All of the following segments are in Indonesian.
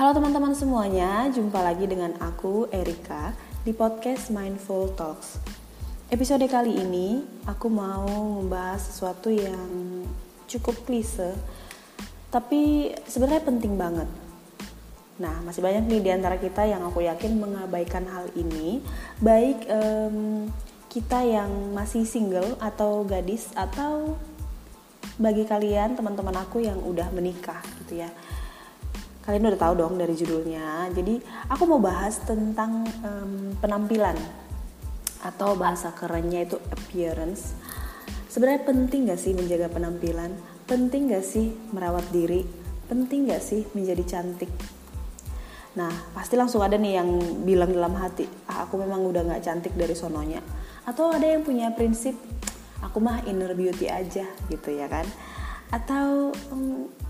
Halo teman-teman semuanya, jumpa lagi dengan aku Erika di podcast Mindful Talks. Episode kali ini aku mau membahas sesuatu yang cukup klise, tapi sebenarnya penting banget. Nah, masih banyak nih di antara kita yang aku yakin mengabaikan hal ini, baik um, kita yang masih single atau gadis atau bagi kalian teman-teman aku yang udah menikah gitu ya kalian udah tahu dong dari judulnya. Jadi aku mau bahas tentang um, penampilan atau bahasa kerennya itu appearance. Sebenarnya penting gak sih menjaga penampilan? Penting gak sih merawat diri? Penting gak sih menjadi cantik? Nah pasti langsung ada nih yang bilang dalam hati ah, aku memang udah gak cantik dari sononya. Atau ada yang punya prinsip aku mah inner beauty aja gitu ya kan? Atau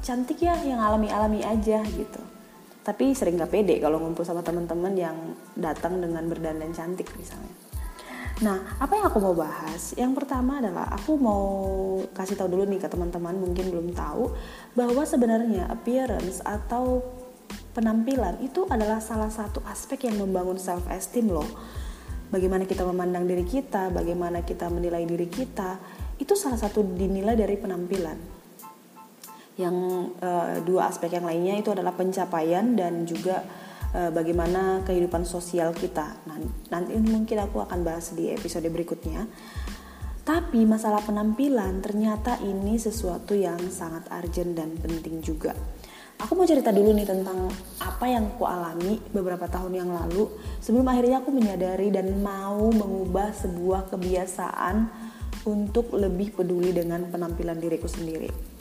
cantik ya yang alami-alami aja gitu tapi sering gak pede kalau ngumpul sama teman-teman yang datang dengan berdandan cantik misalnya Nah, apa yang aku mau bahas? Yang pertama adalah aku mau kasih tahu dulu nih ke teman-teman mungkin belum tahu bahwa sebenarnya appearance atau penampilan itu adalah salah satu aspek yang membangun self esteem loh. Bagaimana kita memandang diri kita, bagaimana kita menilai diri kita, itu salah satu dinilai dari penampilan yang uh, dua aspek yang lainnya itu adalah pencapaian dan juga uh, bagaimana kehidupan sosial kita. Nah, nanti mungkin aku akan bahas di episode berikutnya. Tapi masalah penampilan ternyata ini sesuatu yang sangat urgent dan penting juga. Aku mau cerita dulu nih tentang apa yang aku alami beberapa tahun yang lalu sebelum akhirnya aku menyadari dan mau mengubah sebuah kebiasaan untuk lebih peduli dengan penampilan diriku sendiri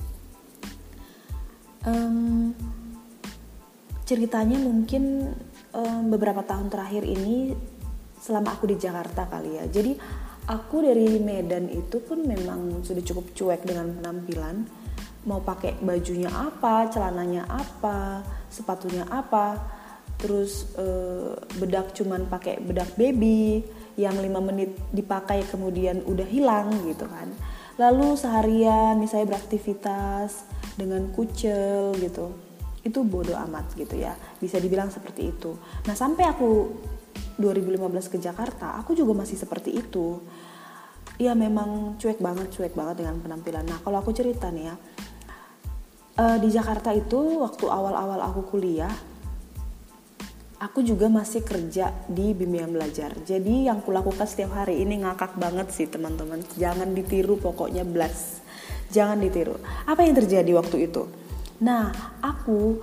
um, ceritanya mungkin um, beberapa tahun terakhir ini selama aku di Jakarta kali ya. Jadi aku dari Medan itu pun memang sudah cukup cuek dengan penampilan. Mau pakai bajunya apa celananya apa sepatunya apa. Terus uh, bedak cuman pakai bedak baby yang lima menit dipakai kemudian udah hilang gitu kan. Lalu seharian misalnya beraktivitas dengan kucel gitu itu bodoh amat gitu ya bisa dibilang seperti itu nah sampai aku 2015 ke Jakarta aku juga masih seperti itu ya memang cuek banget cuek banget dengan penampilan nah kalau aku cerita nih ya uh, di Jakarta itu waktu awal-awal aku kuliah aku juga masih kerja di bimbingan belajar. Jadi yang kulakukan setiap hari ini ngakak banget sih teman-teman. Jangan ditiru pokoknya blast. Jangan ditiru. Apa yang terjadi waktu itu? Nah, aku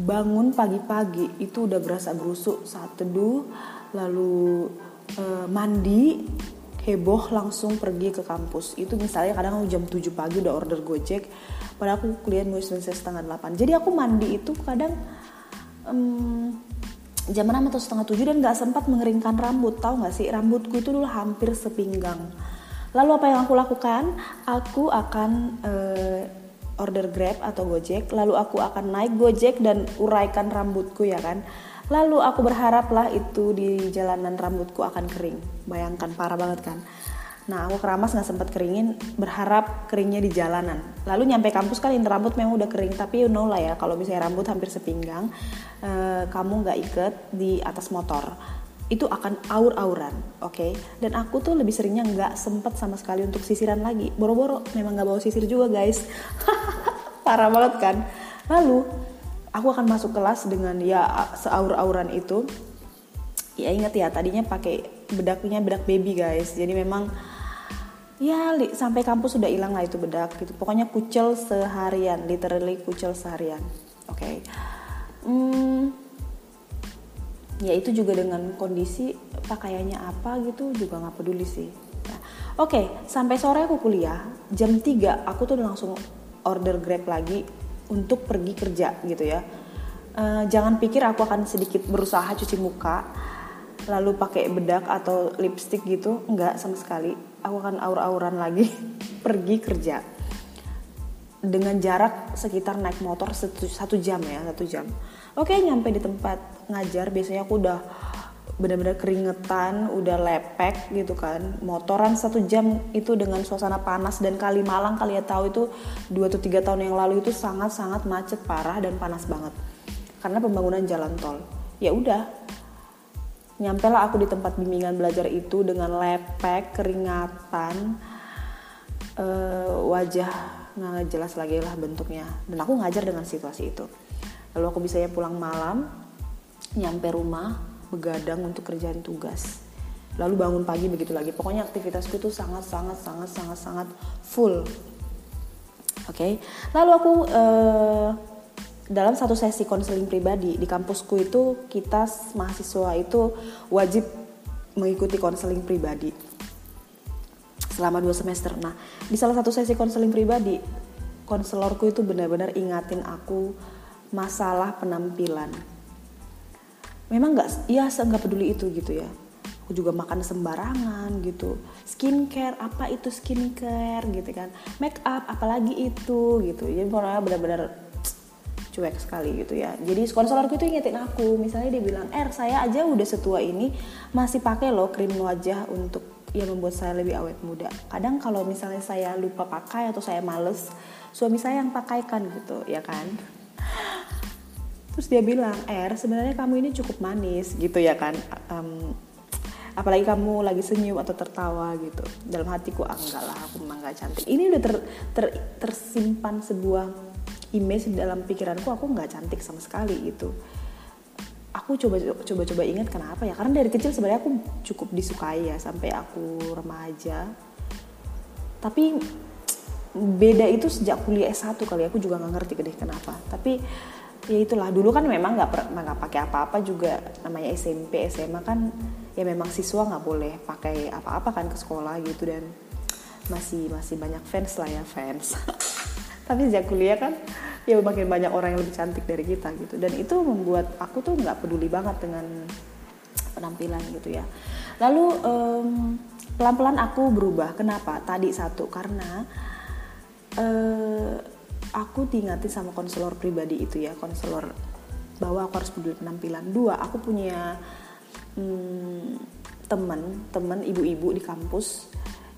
bangun pagi-pagi itu udah berasa berusuk saat teduh, lalu e, mandi, heboh langsung pergi ke kampus. Itu misalnya kadang jam 7 pagi udah order Gojek, padahal aku kuliah mulai selesai setengah 8. Jadi aku mandi itu kadang um, jam 6 atau setengah 7 dan gak sempat mengeringkan rambut. Tahu gak sih, rambutku itu dulu hampir sepinggang Lalu apa yang aku lakukan? Aku akan uh, order Grab atau Gojek, lalu aku akan naik Gojek dan uraikan rambutku ya kan. Lalu aku berharaplah itu di jalanan rambutku akan kering. Bayangkan parah banget kan. Nah aku keramas nggak sempat keringin, berharap keringnya di jalanan. Lalu nyampe kampus kan ini rambut memang udah kering, tapi you know lah ya kalau misalnya rambut hampir sepinggang, uh, kamu nggak ikat di atas motor itu akan aur-auran, oke? Okay? Dan aku tuh lebih seringnya nggak sempet sama sekali untuk sisiran lagi. Boro-boro memang nggak bawa sisir juga guys, parah banget kan? Lalu aku akan masuk kelas dengan ya seaur-auran itu. Ya inget ya tadinya pakai bedaknya bedak baby guys, jadi memang ya sampai kampus sudah hilang lah itu bedak gitu. Pokoknya kucel seharian, literally kucel seharian, oke? Okay? Hmm, ya itu juga dengan kondisi pakaiannya apa gitu juga nggak peduli sih. Nah, oke okay, sampai sore aku kuliah jam 3 aku tuh langsung order grab lagi untuk pergi kerja gitu ya. Uh, jangan pikir aku akan sedikit berusaha cuci muka lalu pakai bedak atau lipstick gitu nggak sama sekali. Aku akan aur-auran lagi pergi kerja dengan jarak sekitar naik motor satu, satu jam ya satu jam. Oke nyampe di tempat ngajar biasanya aku udah benar-benar keringetan udah lepek gitu kan. Motoran satu jam itu dengan suasana panas dan kali Malang kalian tahu itu dua atau tiga tahun yang lalu itu sangat-sangat macet parah dan panas banget. Karena pembangunan jalan tol. Ya udah nyampe lah aku di tempat bimbingan belajar itu dengan lepek keringatan uh, wajah nggak jelas lagi lah bentuknya. Dan aku ngajar dengan situasi itu. Lalu aku bisa pulang malam nyampe rumah begadang untuk kerjaan tugas. Lalu bangun pagi begitu lagi. Pokoknya aktivitasku tuh sangat sangat sangat sangat sangat full. Oke? Okay? lalu aku uh, dalam satu sesi konseling pribadi di kampusku itu kita mahasiswa itu wajib mengikuti konseling pribadi selama dua semester. Nah di salah satu sesi konseling pribadi konselorku itu benar-benar ingatin aku masalah penampilan. Memang nggak, iya nggak peduli itu gitu ya. Aku juga makan sembarangan gitu. Skincare apa itu skincare gitu kan. Make up apalagi itu gitu. Jadi pokoknya benar-benar cuek sekali gitu ya. Jadi konselorku itu ingetin aku, misalnya dia bilang, "Er, saya aja udah setua ini masih pakai loh krim wajah untuk yang membuat saya lebih awet muda. Kadang kalau misalnya saya lupa pakai atau saya males, suami saya yang pakaikan gitu, ya kan?" Terus dia bilang, "Er, sebenarnya kamu ini cukup manis gitu ya kan." Um, apalagi kamu lagi senyum atau tertawa gitu dalam hatiku ah, enggak lah aku memang gak cantik ini udah ter, ter, tersimpan sebuah image dalam pikiranku aku nggak cantik sama sekali gitu aku coba coba coba ingat kenapa ya? Karena dari kecil sebenarnya aku cukup disukai ya sampai aku remaja. Tapi beda itu sejak kuliah S1 kali aku juga nggak ngerti deh kenapa. Tapi ya itulah dulu kan memang nggak nggak pakai apa-apa juga namanya SMP SMA kan ya memang siswa nggak boleh pakai apa-apa kan ke sekolah gitu dan masih masih banyak fans lah ya fans tapi sejak kuliah kan ya makin banyak orang yang lebih cantik dari kita gitu. Dan itu membuat aku tuh nggak peduli banget dengan penampilan gitu ya. Lalu um, pelan-pelan aku berubah. Kenapa? Tadi satu karena uh, aku diingatin sama konselor pribadi itu ya konselor bahwa aku harus peduli penampilan. Dua aku punya um, teman teman ibu-ibu di kampus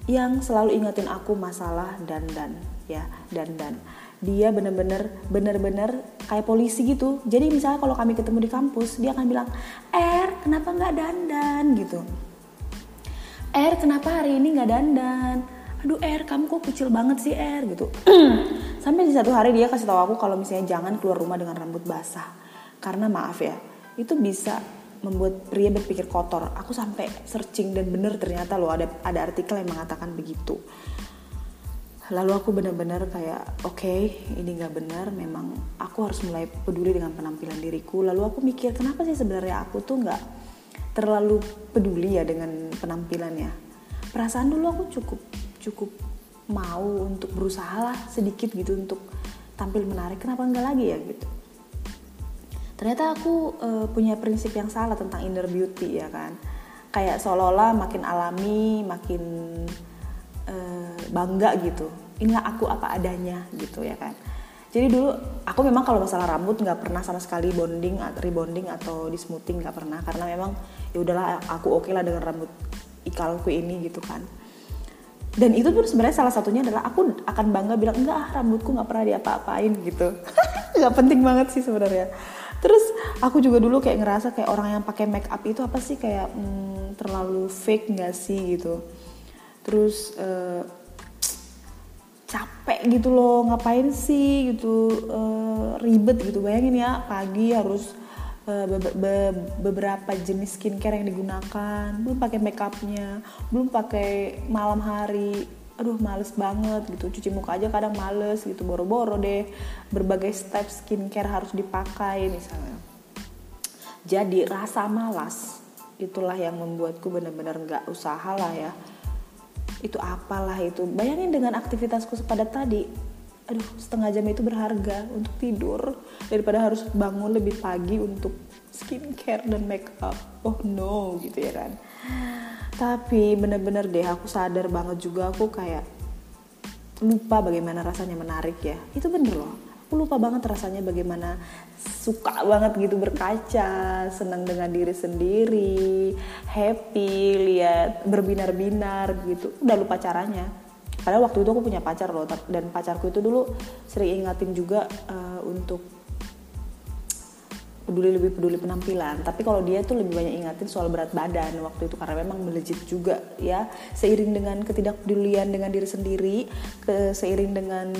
yang selalu ingetin aku masalah dan dan ya dan dan. Dia bener-bener bener-bener kayak polisi gitu. Jadi misalnya kalau kami ketemu di kampus dia akan bilang Er kenapa nggak dandan? Gitu. Er kenapa hari ini nggak dandan? Aduh Er kamu kok kecil banget sih Er? Gitu. Sampai di satu hari dia kasih tahu aku kalau misalnya jangan keluar rumah dengan rambut basah. Karena maaf ya itu bisa membuat pria berpikir kotor. Aku sampai searching dan bener ternyata loh ada ada artikel yang mengatakan begitu lalu aku benar-benar kayak oke okay, ini nggak benar memang aku harus mulai peduli dengan penampilan diriku. Lalu aku mikir kenapa sih sebenarnya aku tuh nggak terlalu peduli ya dengan penampilannya? Perasaan dulu aku cukup cukup mau untuk berusaha lah sedikit gitu untuk tampil menarik kenapa enggak lagi ya gitu. Ternyata aku uh, punya prinsip yang salah tentang inner beauty ya kan. Kayak seolah-olah makin alami makin uh, bangga gitu. Inilah aku apa adanya gitu ya kan. Jadi dulu aku memang kalau masalah rambut nggak pernah sama sekali bonding rebonding atau di smoothing nggak pernah. Karena memang ya udahlah aku oke okay lah dengan rambut ikalku ini gitu kan. Dan itu pun sebenarnya salah satunya adalah aku akan bangga bilang enggak ah rambutku nggak pernah diapa-apain gitu. Nggak penting banget sih sebenarnya. Terus aku juga dulu kayak ngerasa kayak orang yang pakai make up itu apa sih? Kayak hmm, terlalu fake nggak sih gitu terus uh, capek gitu loh ngapain sih gitu uh, ribet gitu. Bayangin ya pagi harus uh, be be beberapa jenis skincare yang digunakan. Belum pakai makeupnya belum pakai malam hari. Aduh males banget gitu. Cuci muka aja kadang males gitu. Boro-boro deh berbagai step skincare harus dipakai misalnya. Jadi rasa malas itulah yang membuatku benar-benar nggak usaha lah ya itu apalah itu. Bayangin dengan aktivitasku sepadat tadi aduh setengah jam itu berharga untuk tidur daripada harus bangun lebih pagi untuk skincare dan make up oh no gitu ya kan. Tapi bener-bener deh aku sadar banget juga aku kayak lupa bagaimana rasanya menarik ya. Itu bener loh aku lupa banget rasanya bagaimana suka banget gitu berkaca senang dengan diri sendiri happy lihat berbinar-binar gitu. Udah lupa caranya. Padahal waktu itu aku punya pacar loh dan pacarku itu dulu sering ingatin juga uh, untuk peduli lebih peduli penampilan. Tapi kalau dia tuh lebih banyak ingatin soal berat badan waktu itu karena memang melejit juga ya. Seiring dengan ketidakpedulian dengan diri sendiri ke seiring dengan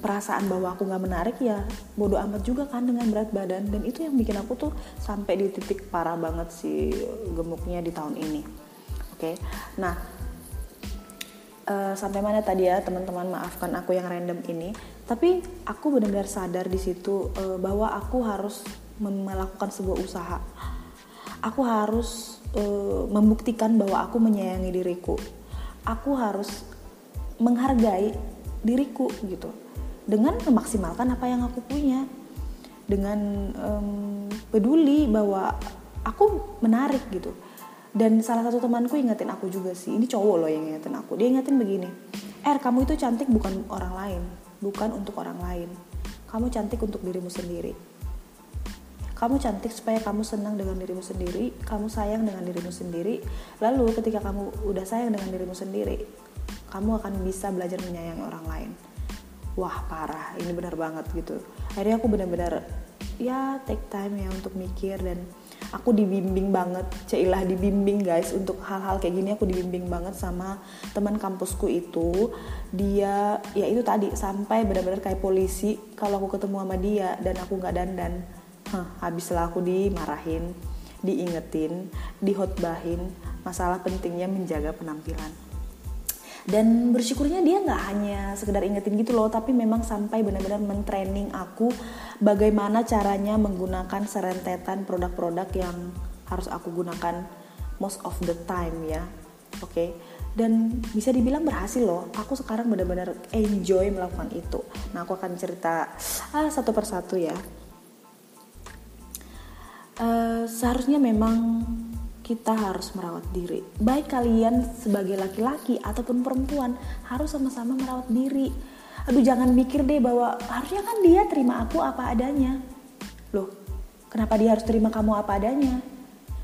perasaan bahwa aku nggak menarik ya bodoh amat juga kan dengan berat badan. Dan itu yang bikin aku tuh sampai di titik parah banget si gemuknya di tahun ini. Oke okay? nah uh, sampai mana tadi ya teman-teman maafkan aku yang random ini. Tapi aku benar-benar sadar di situ uh, bahwa aku harus melakukan sebuah usaha. Aku harus uh, membuktikan bahwa aku menyayangi diriku. Aku harus menghargai diriku gitu. Dengan memaksimalkan apa yang aku punya. Dengan um, peduli bahwa aku menarik gitu. Dan salah satu temanku ingetin aku juga sih. Ini cowok loh yang ingetin aku. Dia ingetin begini Er kamu itu cantik bukan orang lain bukan untuk orang lain. Kamu cantik untuk dirimu sendiri. Kamu cantik supaya kamu senang dengan dirimu sendiri kamu sayang dengan dirimu sendiri. Lalu ketika kamu udah sayang dengan dirimu sendiri kamu akan bisa belajar menyayangi orang lain. Wah parah. Ini benar banget gitu. Akhirnya aku benar-benar ya take time ya untuk mikir dan aku dibimbing banget. Cailah dibimbing guys untuk hal-hal kayak gini aku dibimbing banget sama teman kampusku itu. Dia ya itu tadi sampai benar-benar kayak polisi kalau aku ketemu sama dia dan aku nggak dandan huh, habislah aku dimarahin diingetin dihotbahin masalah pentingnya menjaga penampilan dan bersyukurnya dia nggak hanya sekedar ingetin gitu loh tapi memang sampai benar-benar mentraining aku bagaimana caranya menggunakan serentetan produk-produk yang harus aku gunakan most of the time ya. Oke? Okay? dan bisa dibilang berhasil loh aku sekarang benar-benar enjoy melakukan itu. Nah aku akan cerita ah, satu persatu ya. Uh, seharusnya memang kita harus merawat diri. Baik kalian sebagai laki-laki ataupun perempuan harus sama-sama merawat diri. Aduh jangan mikir deh bahwa harusnya kan dia terima aku apa adanya. Loh, kenapa dia harus terima kamu apa adanya?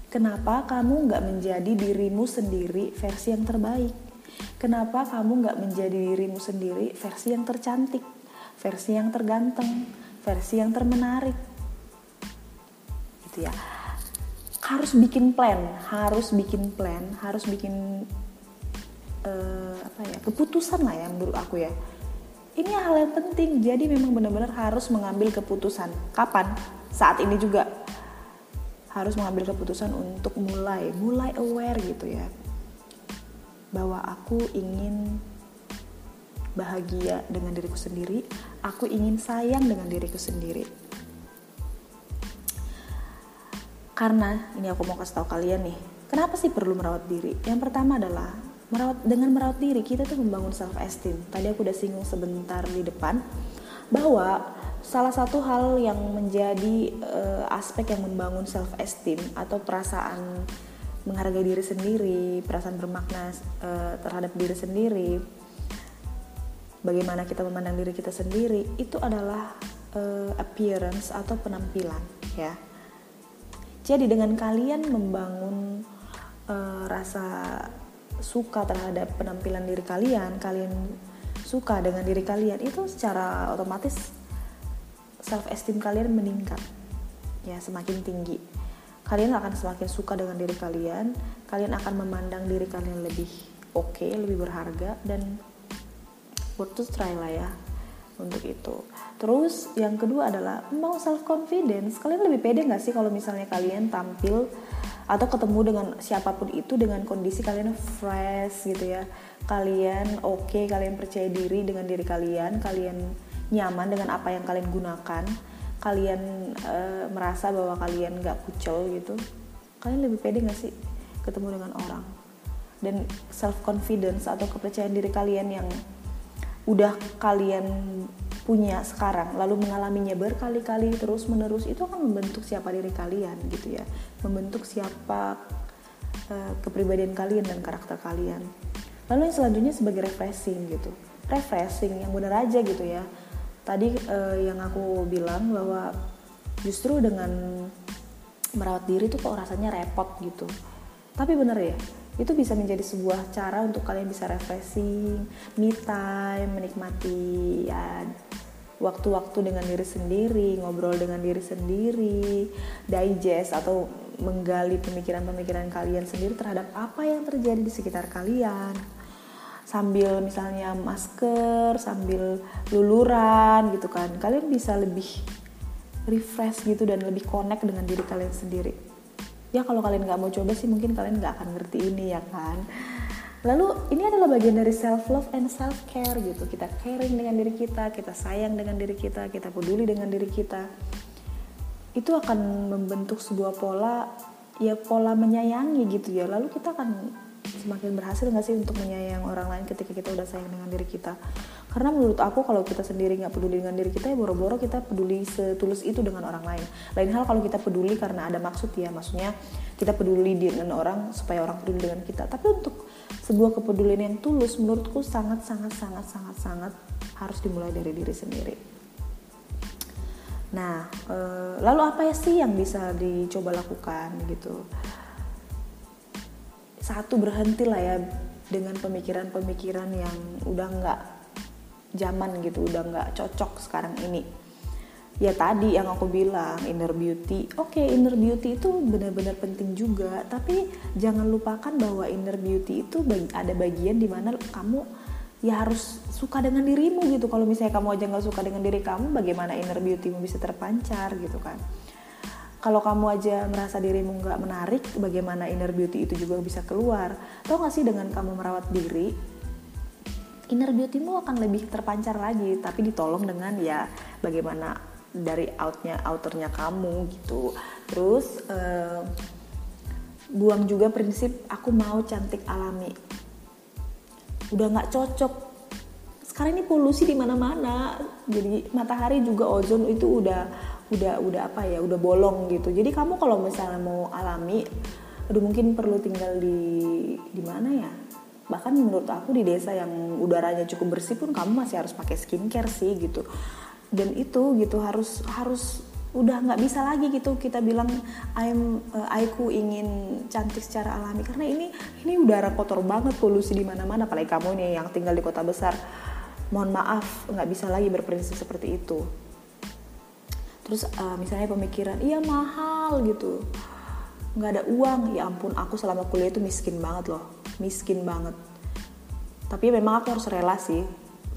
Kenapa kamu nggak menjadi dirimu sendiri versi yang terbaik? Kenapa kamu nggak menjadi dirimu sendiri versi yang tercantik, versi yang terganteng, versi yang termenarik? Gitu ya harus bikin plan, harus bikin plan, harus bikin uh, apa ya keputusan lah ya menurut aku ya. Ini hal yang penting. Jadi memang benar-benar harus mengambil keputusan. Kapan? Saat ini juga harus mengambil keputusan untuk mulai, mulai aware gitu ya. Bahwa aku ingin bahagia dengan diriku sendiri, aku ingin sayang dengan diriku sendiri Karena ini aku mau kasih tahu kalian nih, kenapa sih perlu merawat diri? Yang pertama adalah merawat dengan merawat diri kita tuh membangun self esteem. Tadi aku udah singgung sebentar di depan bahwa salah satu hal yang menjadi uh, aspek yang membangun self esteem atau perasaan menghargai diri sendiri, perasaan bermakna uh, terhadap diri sendiri, bagaimana kita memandang diri kita sendiri, itu adalah uh, appearance atau penampilan, ya jadi dengan kalian membangun uh, rasa suka terhadap penampilan diri kalian, kalian suka dengan diri kalian itu secara otomatis self esteem kalian meningkat. Ya, semakin tinggi. Kalian akan semakin suka dengan diri kalian, kalian akan memandang diri kalian lebih oke, okay, lebih berharga dan worth to try lah ya untuk itu. Terus yang kedua adalah mau self confidence. Kalian lebih pede nggak sih kalau misalnya kalian tampil atau ketemu dengan siapa pun itu dengan kondisi kalian fresh gitu ya. Kalian oke, okay, kalian percaya diri dengan diri kalian, kalian nyaman dengan apa yang kalian gunakan, kalian uh, merasa bahwa kalian nggak kucel gitu. Kalian lebih pede nggak sih ketemu dengan orang? Dan self confidence atau kepercayaan diri kalian yang udah kalian punya sekarang lalu mengalaminya berkali-kali terus menerus itu akan membentuk siapa diri kalian gitu ya. Membentuk siapa uh, kepribadian kalian dan karakter kalian. Lalu yang selanjutnya sebagai refreshing gitu. Refreshing yang benar aja gitu ya. Tadi uh, yang aku bilang bahwa justru dengan merawat diri tuh kok rasanya repot gitu. Tapi bener ya itu bisa menjadi sebuah cara untuk kalian bisa refreshing, me time, menikmati ya waktu-waktu dengan diri sendiri, ngobrol dengan diri sendiri, digest atau menggali pemikiran-pemikiran kalian sendiri terhadap apa yang terjadi di sekitar kalian. Sambil misalnya masker, sambil luluran gitu kan. Kalian bisa lebih refresh gitu dan lebih connect dengan diri kalian sendiri. Ya kalau kalian nggak mau coba sih mungkin kalian nggak akan ngerti ini ya kan. Lalu ini adalah bagian dari self love and self care gitu. Kita caring dengan diri kita, kita sayang dengan diri kita, kita peduli dengan diri kita. Itu akan membentuk sebuah pola ya pola menyayangi gitu ya. Lalu kita akan semakin berhasil nggak sih untuk menyayangi orang lain ketika kita udah sayang dengan diri kita. Karena menurut aku kalau kita sendiri nggak peduli dengan diri kita ya boro-boro kita peduli setulus itu dengan orang lain. Lain hal kalau kita peduli karena ada maksud ya, maksudnya kita peduli dengan orang supaya orang peduli dengan kita. Tapi untuk sebuah kepedulian yang tulus menurutku sangat sangat sangat sangat sangat harus dimulai dari diri sendiri. Nah, e, lalu apa ya sih yang bisa dicoba lakukan gitu? Satu berhentilah ya dengan pemikiran-pemikiran yang udah nggak zaman gitu udah nggak cocok sekarang ini. Ya tadi yang aku bilang inner beauty. Oke okay, inner beauty itu benar-benar penting juga tapi jangan lupakan bahwa inner beauty itu ada bagian di mana kamu ya harus suka dengan dirimu gitu. Kalau misalnya kamu aja nggak suka dengan diri kamu bagaimana inner beautymu bisa terpancar gitu kan kalau kamu aja merasa dirimu nggak menarik bagaimana inner beauty itu juga bisa keluar? Tau gak sih dengan kamu merawat diri inner beautymu akan lebih terpancar lagi tapi ditolong dengan ya bagaimana dari outnya outernya kamu gitu. Terus uh, buang juga prinsip aku mau cantik alami. Udah nggak cocok. Sekarang ini polusi di mana-mana. Jadi matahari juga ozon itu udah udah udah apa ya udah bolong gitu. Jadi kamu kalau misalnya mau alami aduh mungkin perlu tinggal di di mana ya? Bahkan menurut aku di desa yang udaranya cukup bersih pun kamu masih harus pakai skincare sih gitu. Dan itu gitu harus harus udah nggak bisa lagi gitu kita bilang I'm uh, aku ingin cantik secara alami. Karena ini ini udara kotor banget polusi di mana-mana. Apalagi kamu nih yang tinggal di kota besar mohon maaf nggak bisa lagi berprinsip seperti itu terus uh, misalnya pemikiran iya mahal gitu. Nggak ada uang. Ya ampun aku selama kuliah itu miskin banget loh. Miskin banget. Tapi memang aku harus rela sih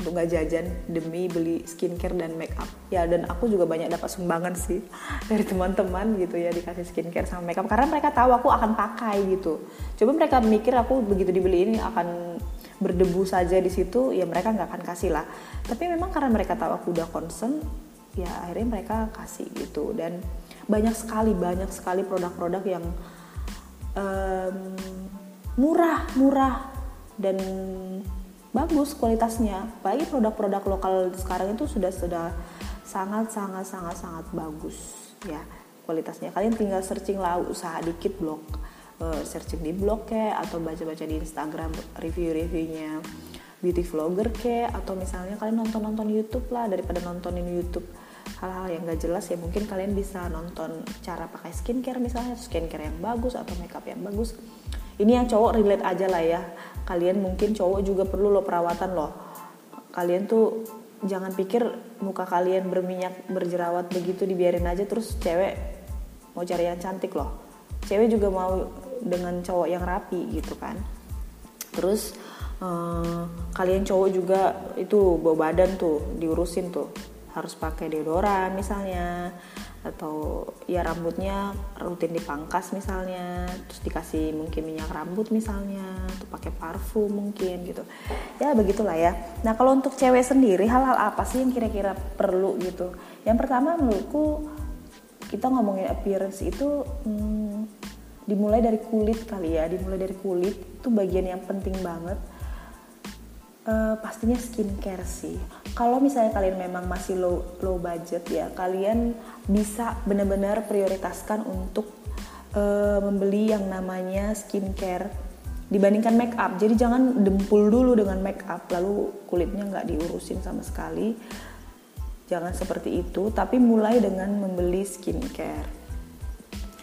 untuk nggak jajan demi beli skincare dan make up ya dan aku juga banyak dapat sumbangan sih dari teman-teman gitu ya dikasih skincare sama make up karena mereka tahu aku akan pakai gitu. Coba mereka mikir aku begitu dibeli ini akan berdebu saja di situ ya mereka nggak akan kasih lah. Tapi memang karena mereka tahu aku udah concern ya akhirnya mereka kasih gitu. Dan banyak sekali banyak sekali produk-produk yang um, murah murah dan bagus kualitasnya. Apalagi produk-produk lokal sekarang itu sudah sudah sangat sangat sangat sangat bagus ya kualitasnya. Kalian tinggal searching lah usaha dikit blog uh, searching di blog kayak atau baca-baca di Instagram review-reviewnya beauty vlogger kayak atau misalnya kalian nonton-nonton YouTube lah daripada nontonin YouTube hal-hal yang gak jelas ya mungkin kalian bisa nonton cara pakai skincare misalnya skincare yang bagus atau makeup yang bagus. Ini yang cowok relate aja lah ya. Kalian mungkin cowok juga perlu lo perawatan loh. Kalian tuh jangan pikir muka kalian berminyak berjerawat begitu dibiarin aja terus cewek mau cari yang cantik loh. Cewek juga mau dengan cowok yang rapi gitu kan. Terus eh, kalian cowok juga itu bawa badan tuh diurusin tuh harus pakai deodoran misalnya atau ya rambutnya rutin dipangkas misalnya terus dikasih mungkin minyak rambut misalnya atau pakai parfum mungkin gitu. Ya begitulah ya. Nah kalau untuk cewek sendiri hal-hal apa sih yang kira-kira perlu gitu? Yang pertama menurutku kita ngomongin appearance itu hmm, dimulai dari kulit kali ya. Dimulai dari kulit itu bagian yang penting banget uh, pastinya skincare sih. Kalau misalnya kalian memang masih low low budget ya, kalian bisa benar-benar prioritaskan untuk uh, membeli yang namanya skincare dibandingkan make up. Jadi jangan dempul dulu dengan make up lalu kulitnya nggak diurusin sama sekali. Jangan seperti itu, tapi mulai dengan membeli skincare.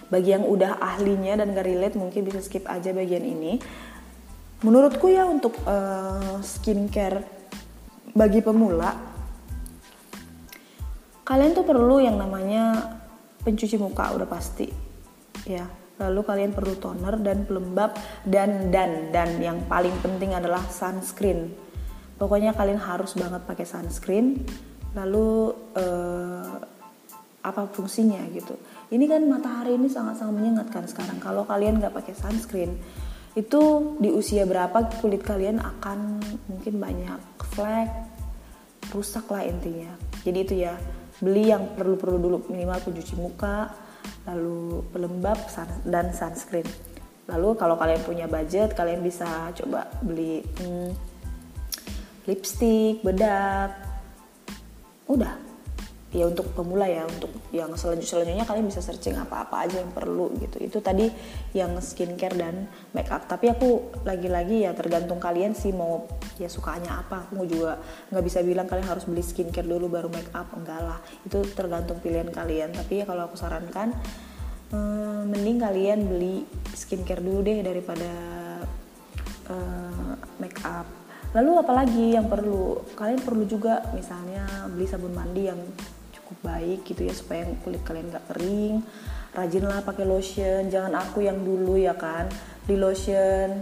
Bagi yang udah ahlinya dan gak relate mungkin bisa skip aja bagian ini menurutku ya untuk uh, skincare bagi pemula kalian tuh perlu yang namanya pencuci muka udah pasti. Ya lalu kalian perlu toner dan pelembab dan dan dan yang paling penting adalah sunscreen. Pokoknya kalian harus banget pakai sunscreen lalu uh, apa fungsinya gitu. Ini kan matahari ini sangat-sangat menyengatkan sekarang. Kalau kalian nggak pakai sunscreen itu di usia berapa kulit kalian akan mungkin banyak flek rusak lah intinya. Jadi itu ya beli yang perlu-perlu dulu. Minimal pencuci muka lalu pelembab dan sunscreen. Lalu kalau kalian punya budget kalian bisa coba beli hmm, lipstick bedak. Udah ya untuk pemula ya untuk yang selanjut selanjutnya kalian bisa searching apa-apa aja yang perlu gitu. Itu tadi yang skincare dan make up tapi aku lagi-lagi ya tergantung kalian sih mau ya sukanya apa. Aku juga nggak bisa bilang kalian harus beli skincare dulu baru make up enggak lah. Itu tergantung pilihan kalian. Tapi ya kalau aku sarankan hmm, mending kalian beli skincare dulu deh daripada uh, make up lalu apalagi yang perlu? Kalian perlu juga misalnya beli sabun mandi yang baik gitu ya supaya kulit kalian gak kering. Rajinlah pakai lotion. Jangan aku yang dulu ya kan. Di lotion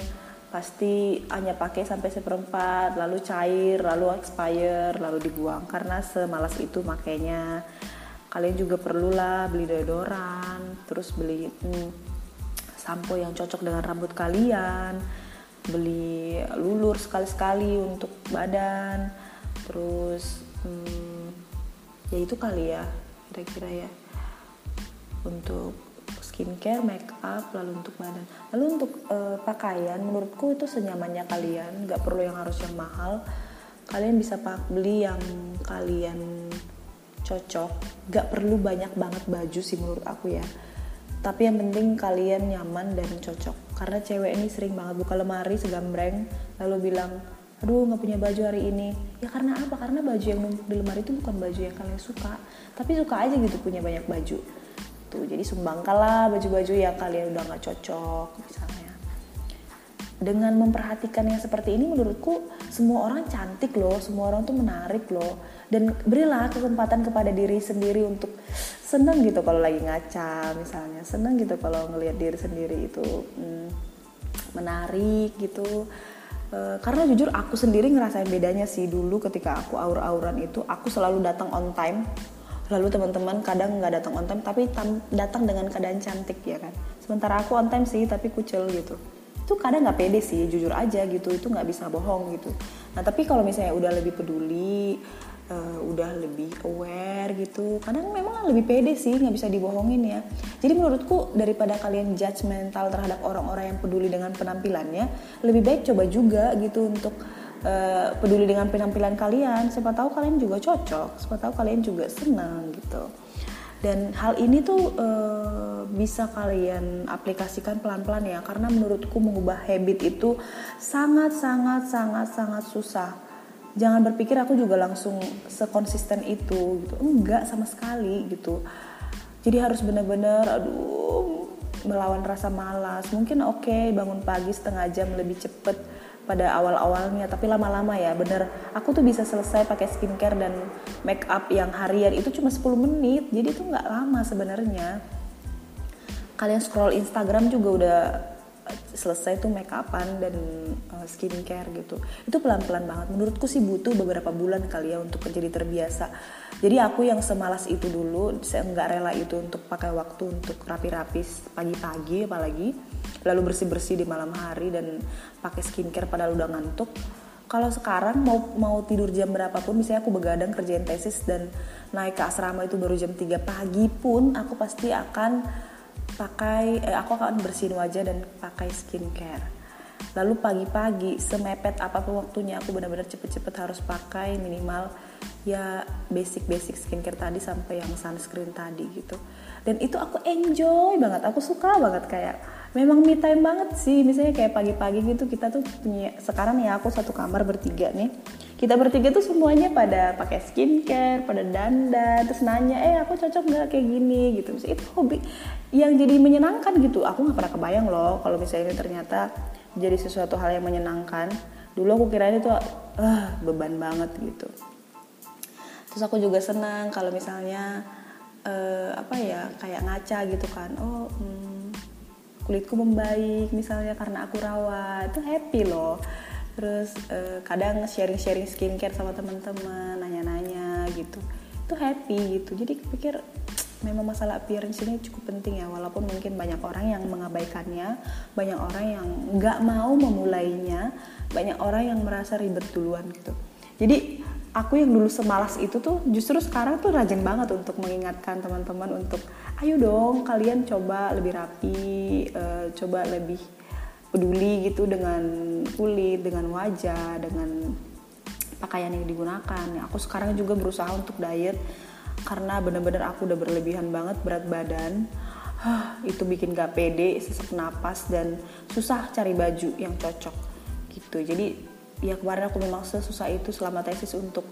pasti hanya pakai sampai seperempat lalu cair lalu expire lalu dibuang. Karena semalas itu makainya. Kalian juga perlulah beli deodoran terus beli hmm, sampo yang cocok dengan rambut kalian. Beli lulur sekali-sekali untuk badan. Terus hmm, ya itu kali ya kira-kira ya untuk skincare, make up, lalu untuk badan. Lalu untuk uh, pakaian, menurutku itu senyamannya kalian, nggak perlu yang harus yang mahal. Kalian bisa pak beli yang kalian cocok, nggak perlu banyak banget baju sih menurut aku ya. Tapi yang penting kalian nyaman dan cocok. Karena cewek ini sering banget buka lemari segambreng, lalu bilang aduh nggak punya baju hari ini. Ya karena apa? Karena baju yang numpuk di lemari itu bukan baju yang kalian suka tapi suka aja gitu punya banyak baju. Tuh jadi sumbangkanlah baju-baju yang kalian udah nggak cocok misalnya. Dengan memperhatikan yang seperti ini menurutku semua orang cantik loh semua orang tuh menarik loh. Dan berilah kesempatan kepada diri sendiri untuk seneng gitu kalau lagi ngaca misalnya. Seneng gitu kalau ngelihat diri sendiri itu hmm, menarik gitu Eh, karena jujur aku sendiri ngerasain bedanya sih dulu ketika aku aur-auran itu aku selalu datang on time. Lalu teman-teman kadang nggak datang on time tapi datang dengan keadaan cantik ya kan? Sementara aku on time sih tapi kucel gitu. Itu kadang nggak pede sih jujur aja gitu itu nggak bisa bohong gitu. Nah tapi kalau misalnya udah lebih peduli uh, udah lebih aware gitu. Kadang memang lebih pede sih nggak bisa dibohongin ya. Jadi menurutku daripada kalian judgmental terhadap orang-orang yang peduli dengan penampilannya lebih baik coba juga gitu untuk uh, peduli dengan penampilan kalian. Siapa tahu kalian juga cocok siapa tahu kalian juga senang gitu. Dan hal ini tuh e, bisa kalian aplikasikan pelan-pelan ya. Karena menurutku mengubah habit itu sangat sangat sangat sangat susah jangan berpikir aku juga langsung sekonsisten itu gitu. Enggak sama sekali gitu. Jadi harus benar-benar aduh melawan rasa malas. Mungkin oke okay, bangun pagi setengah jam lebih cepet pada awal-awalnya tapi lama-lama ya bener aku tuh bisa selesai pakai skincare dan make up yang harian. Itu cuma 10 menit jadi itu nggak lama sebenarnya. Kalian scroll Instagram juga udah selesai tuh make upan dan uh, skincare gitu. Itu pelan-pelan banget. Menurutku sih butuh beberapa bulan kali ya untuk menjadi terbiasa. Jadi aku yang semalas itu dulu saya nggak rela itu untuk pakai waktu untuk rapi-rapi pagi-pagi apalagi lalu bersih-bersih di malam hari dan pakai skincare padahal udah ngantuk. Kalau sekarang mau mau tidur jam berapapun misalnya aku begadang kerjain tesis dan naik ke asrama itu baru jam 3 pagi pun aku pasti akan pakai eh, aku akan bersihin wajah dan pakai skincare. Lalu pagi-pagi semepet apa pun waktunya aku benar-benar cepet-cepet harus pakai minimal ya basic-basic skincare tadi sampai yang sunscreen tadi gitu. Dan itu aku enjoy banget aku suka banget kayak memang me time banget sih. Misalnya kayak pagi-pagi gitu kita tuh punya sekarang ya aku satu kamar bertiga nih kita bertiga tuh semuanya pada pakai skincare, pada dandan, terus nanya, eh aku cocok nggak kayak gini gitu. Misalnya itu hobi yang jadi menyenangkan gitu. Aku nggak pernah kebayang loh kalau misalnya ini ternyata jadi sesuatu hal yang menyenangkan. Dulu aku kira itu uh, beban banget gitu. terus aku juga senang kalau misalnya uh, apa ya kayak ngaca gitu kan oh hmm, kulitku membaik misalnya karena aku rawat itu happy loh terus uh, kadang sharing-sharing skincare sama teman-teman nanya-nanya gitu. Itu happy gitu. Jadi pikir memang masalah appearance ini cukup penting ya. Walaupun mungkin banyak orang yang mengabaikannya banyak orang yang nggak mau memulainya banyak orang yang merasa ribet duluan gitu. Jadi aku yang dulu semalas itu tuh justru sekarang tuh rajin banget untuk mengingatkan teman-teman untuk ayo dong kalian coba lebih rapi uh, coba lebih peduli gitu dengan kulit dengan wajah dengan pakaian yang digunakan. Aku sekarang juga berusaha untuk diet karena bener-bener aku udah berlebihan banget berat badan. Huh, itu bikin gak pede sesak napas dan susah cari baju yang cocok gitu. Jadi ya kemarin aku memang sesusah itu selama tesis untuk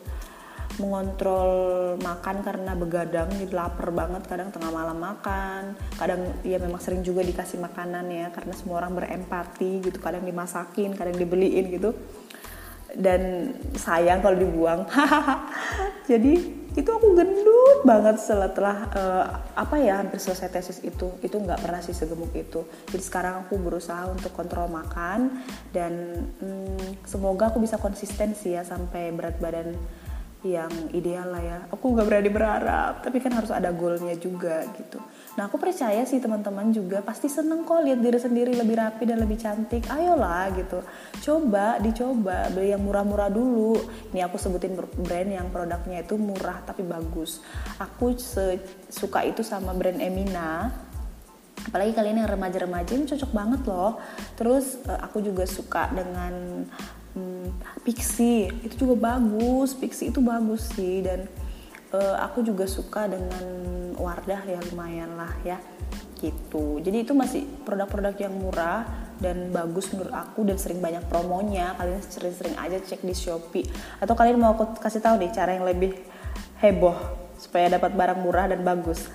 mengontrol makan karena begadang jadi lapar banget kadang tengah malam makan. Kadang ya memang sering juga dikasih makanan ya karena semua orang berempati gitu kadang dimasakin kadang dibeliin gitu. Dan sayang kalau dibuang. Jadi itu aku gendut banget setelah uh, apa ya hampir selesai tesis itu. Itu nggak pernah sih segemuk itu. Jadi sekarang aku berusaha untuk kontrol makan dan hmm, semoga aku bisa konsisten sih ya sampai berat badan yang ideal lah ya. Aku nggak berani berharap tapi kan harus ada goalnya juga gitu. Nah aku percaya sih teman-teman juga pasti seneng kok lihat diri sendiri lebih rapi dan lebih cantik. Ayolah gitu. Coba dicoba. Beli yang murah-murah dulu. Ini aku sebutin brand yang produknya itu murah tapi bagus. Aku suka itu sama brand Emina. Apalagi kalian yang remaja-remaja ini cocok banget loh. Terus eh, aku juga suka dengan hmm, Pixie itu juga bagus. Pixie itu bagus sih. Dan uh, aku juga suka dengan Wardah ya lumayan lah ya gitu. Jadi itu masih produk-produk yang murah dan bagus menurut aku dan sering banyak promonya. Kalian sering-sering aja cek di Shopee. Atau kalian mau aku kasih tahu deh cara yang lebih heboh supaya dapat barang murah dan bagus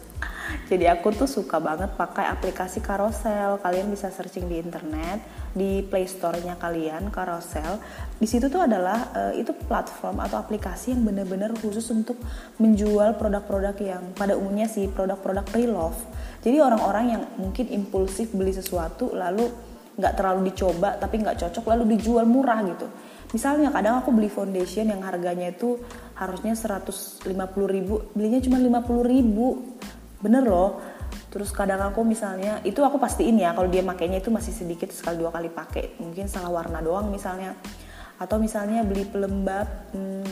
jadi aku tuh suka banget pakai aplikasi Carousel. Kalian bisa searching di internet, di Play Store-nya kalian Carousel. Di situ tuh adalah uh, itu platform atau aplikasi yang bener-bener khusus untuk menjual produk-produk yang pada umumnya sih produk-produk pre-love. Jadi orang-orang yang mungkin impulsif beli sesuatu lalu nggak terlalu dicoba tapi nggak cocok lalu dijual murah gitu. Misalnya kadang aku beli foundation yang harganya itu harusnya 150 ribu, belinya cuma 50 ribu bener loh. Terus kadang aku misalnya itu aku pastiin ya kalau dia makainya itu masih sedikit sekali dua kali pakai. Mungkin salah warna doang misalnya. Atau misalnya beli pelembab hmm,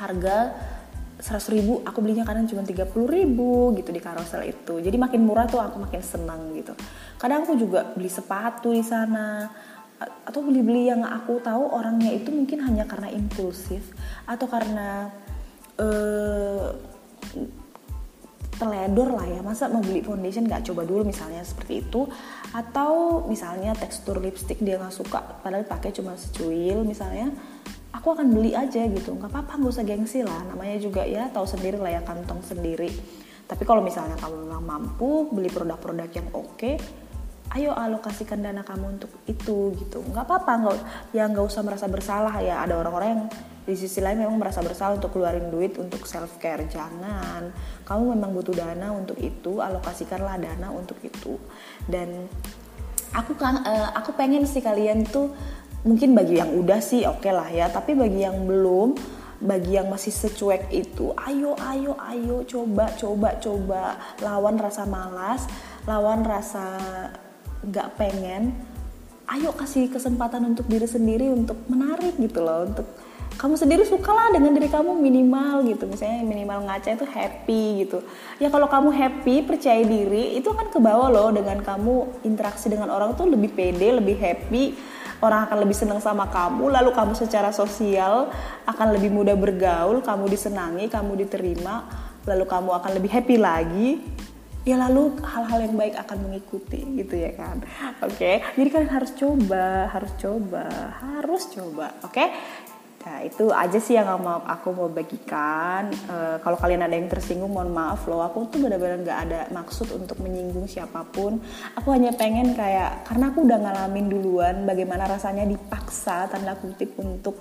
harga 100 ribu aku belinya kadang cuma 30 ribu gitu di karosel itu. Jadi makin murah tuh aku makin senang gitu. Kadang aku juga beli sepatu di sana. Atau beli-beli yang aku tahu orangnya itu mungkin hanya karena impulsif atau karena uh, teledor lah ya. Masa mau beli foundation nggak coba dulu misalnya seperti itu? Atau misalnya tekstur lipstick dia nggak suka padahal pakai cuma secuil misalnya aku akan beli aja gitu. Nggak apa-apa nggak usah gengsi lah. Namanya juga ya tahu sendiri lah ya kantong sendiri. Tapi kalau misalnya kamu memang mampu beli produk-produk yang oke okay, ayo alokasikan dana kamu untuk itu gitu. Nggak apa-apa nggak ya nggak usah merasa bersalah ya. Ada orang-orang yang di sisi lain memang merasa bersalah untuk keluarin duit untuk self care jangan. Kamu memang butuh dana untuk itu alokasikanlah dana untuk itu. Dan aku kan uh, aku pengen sih kalian tuh mungkin bagi yang udah sih oke okay lah ya. Tapi bagi yang belum bagi yang masih secuek itu ayo ayo ayo coba coba coba. Lawan rasa malas lawan rasa nggak pengen ayo kasih kesempatan untuk diri sendiri untuk menarik gitu loh untuk kamu sendiri sukalah dengan diri kamu minimal gitu. Misalnya minimal ngaca itu happy gitu. Ya kalau kamu happy percaya diri itu akan ke bawah loh. Dengan kamu interaksi dengan orang tuh lebih pede lebih happy. Orang akan lebih senang sama kamu. Lalu kamu secara sosial akan lebih mudah bergaul. Kamu disenangi kamu diterima. Lalu kamu akan lebih happy lagi. Ya lalu hal-hal yang baik akan mengikuti gitu ya kan. Oke okay? jadi kalian harus coba harus coba harus coba. Oke okay? Nah itu aja sih yang mau aku mau bagikan. E, kalau kalian ada yang tersinggung, mohon maaf loh. Aku tuh benar-benar nggak ada maksud untuk menyinggung siapa pun. Aku hanya pengen kayak karena aku udah ngalamin duluan bagaimana rasanya dipaksa tanda kutip untuk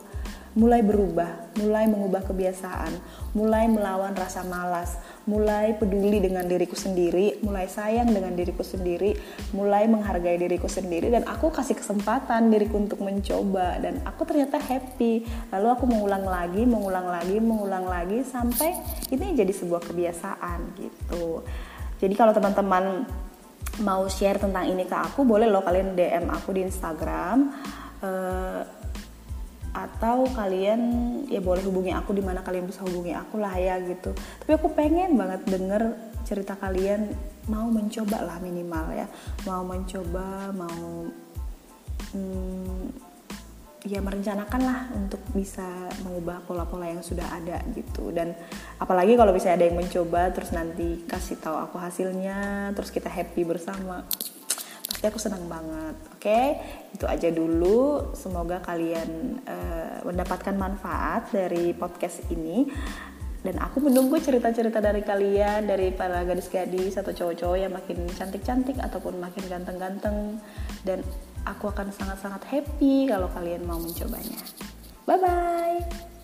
mulai berubah, mulai mengubah kebiasaan, mulai melawan rasa malas, mulai peduli dengan diriku sendiri, mulai sayang dengan diriku sendiri, mulai menghargai diriku sendiri dan aku kasih kesempatan diriku untuk mencoba dan aku ternyata happy. Lalu aku mengulang lagi, mengulang lagi, mengulang lagi sampai ini jadi sebuah kebiasaan gitu. Jadi kalau teman-teman mau share tentang ini ke aku, boleh loh kalian DM aku di Instagram. Uh, atau kalian ya boleh hubungi aku di mana kalian bisa hubungi aku lah ya gitu. Tapi aku pengen banget denger cerita kalian mau mencoba lah minimal ya. Mau mencoba mau hmm, ya merencanakan lah untuk bisa mengubah pola-pola yang sudah ada gitu. Dan apalagi kalau bisa ada yang mencoba terus nanti kasih tahu aku hasilnya terus kita happy bersama pasti aku senang banget oke? Okay? itu aja dulu. Semoga kalian uh, mendapatkan manfaat dari podcast ini. Dan aku menunggu cerita-cerita dari kalian dari para gadis-gadis atau cowok-cowok yang makin cantik-cantik ataupun makin ganteng-ganteng. Dan aku akan sangat-sangat happy kalau kalian mau mencobanya. Bye bye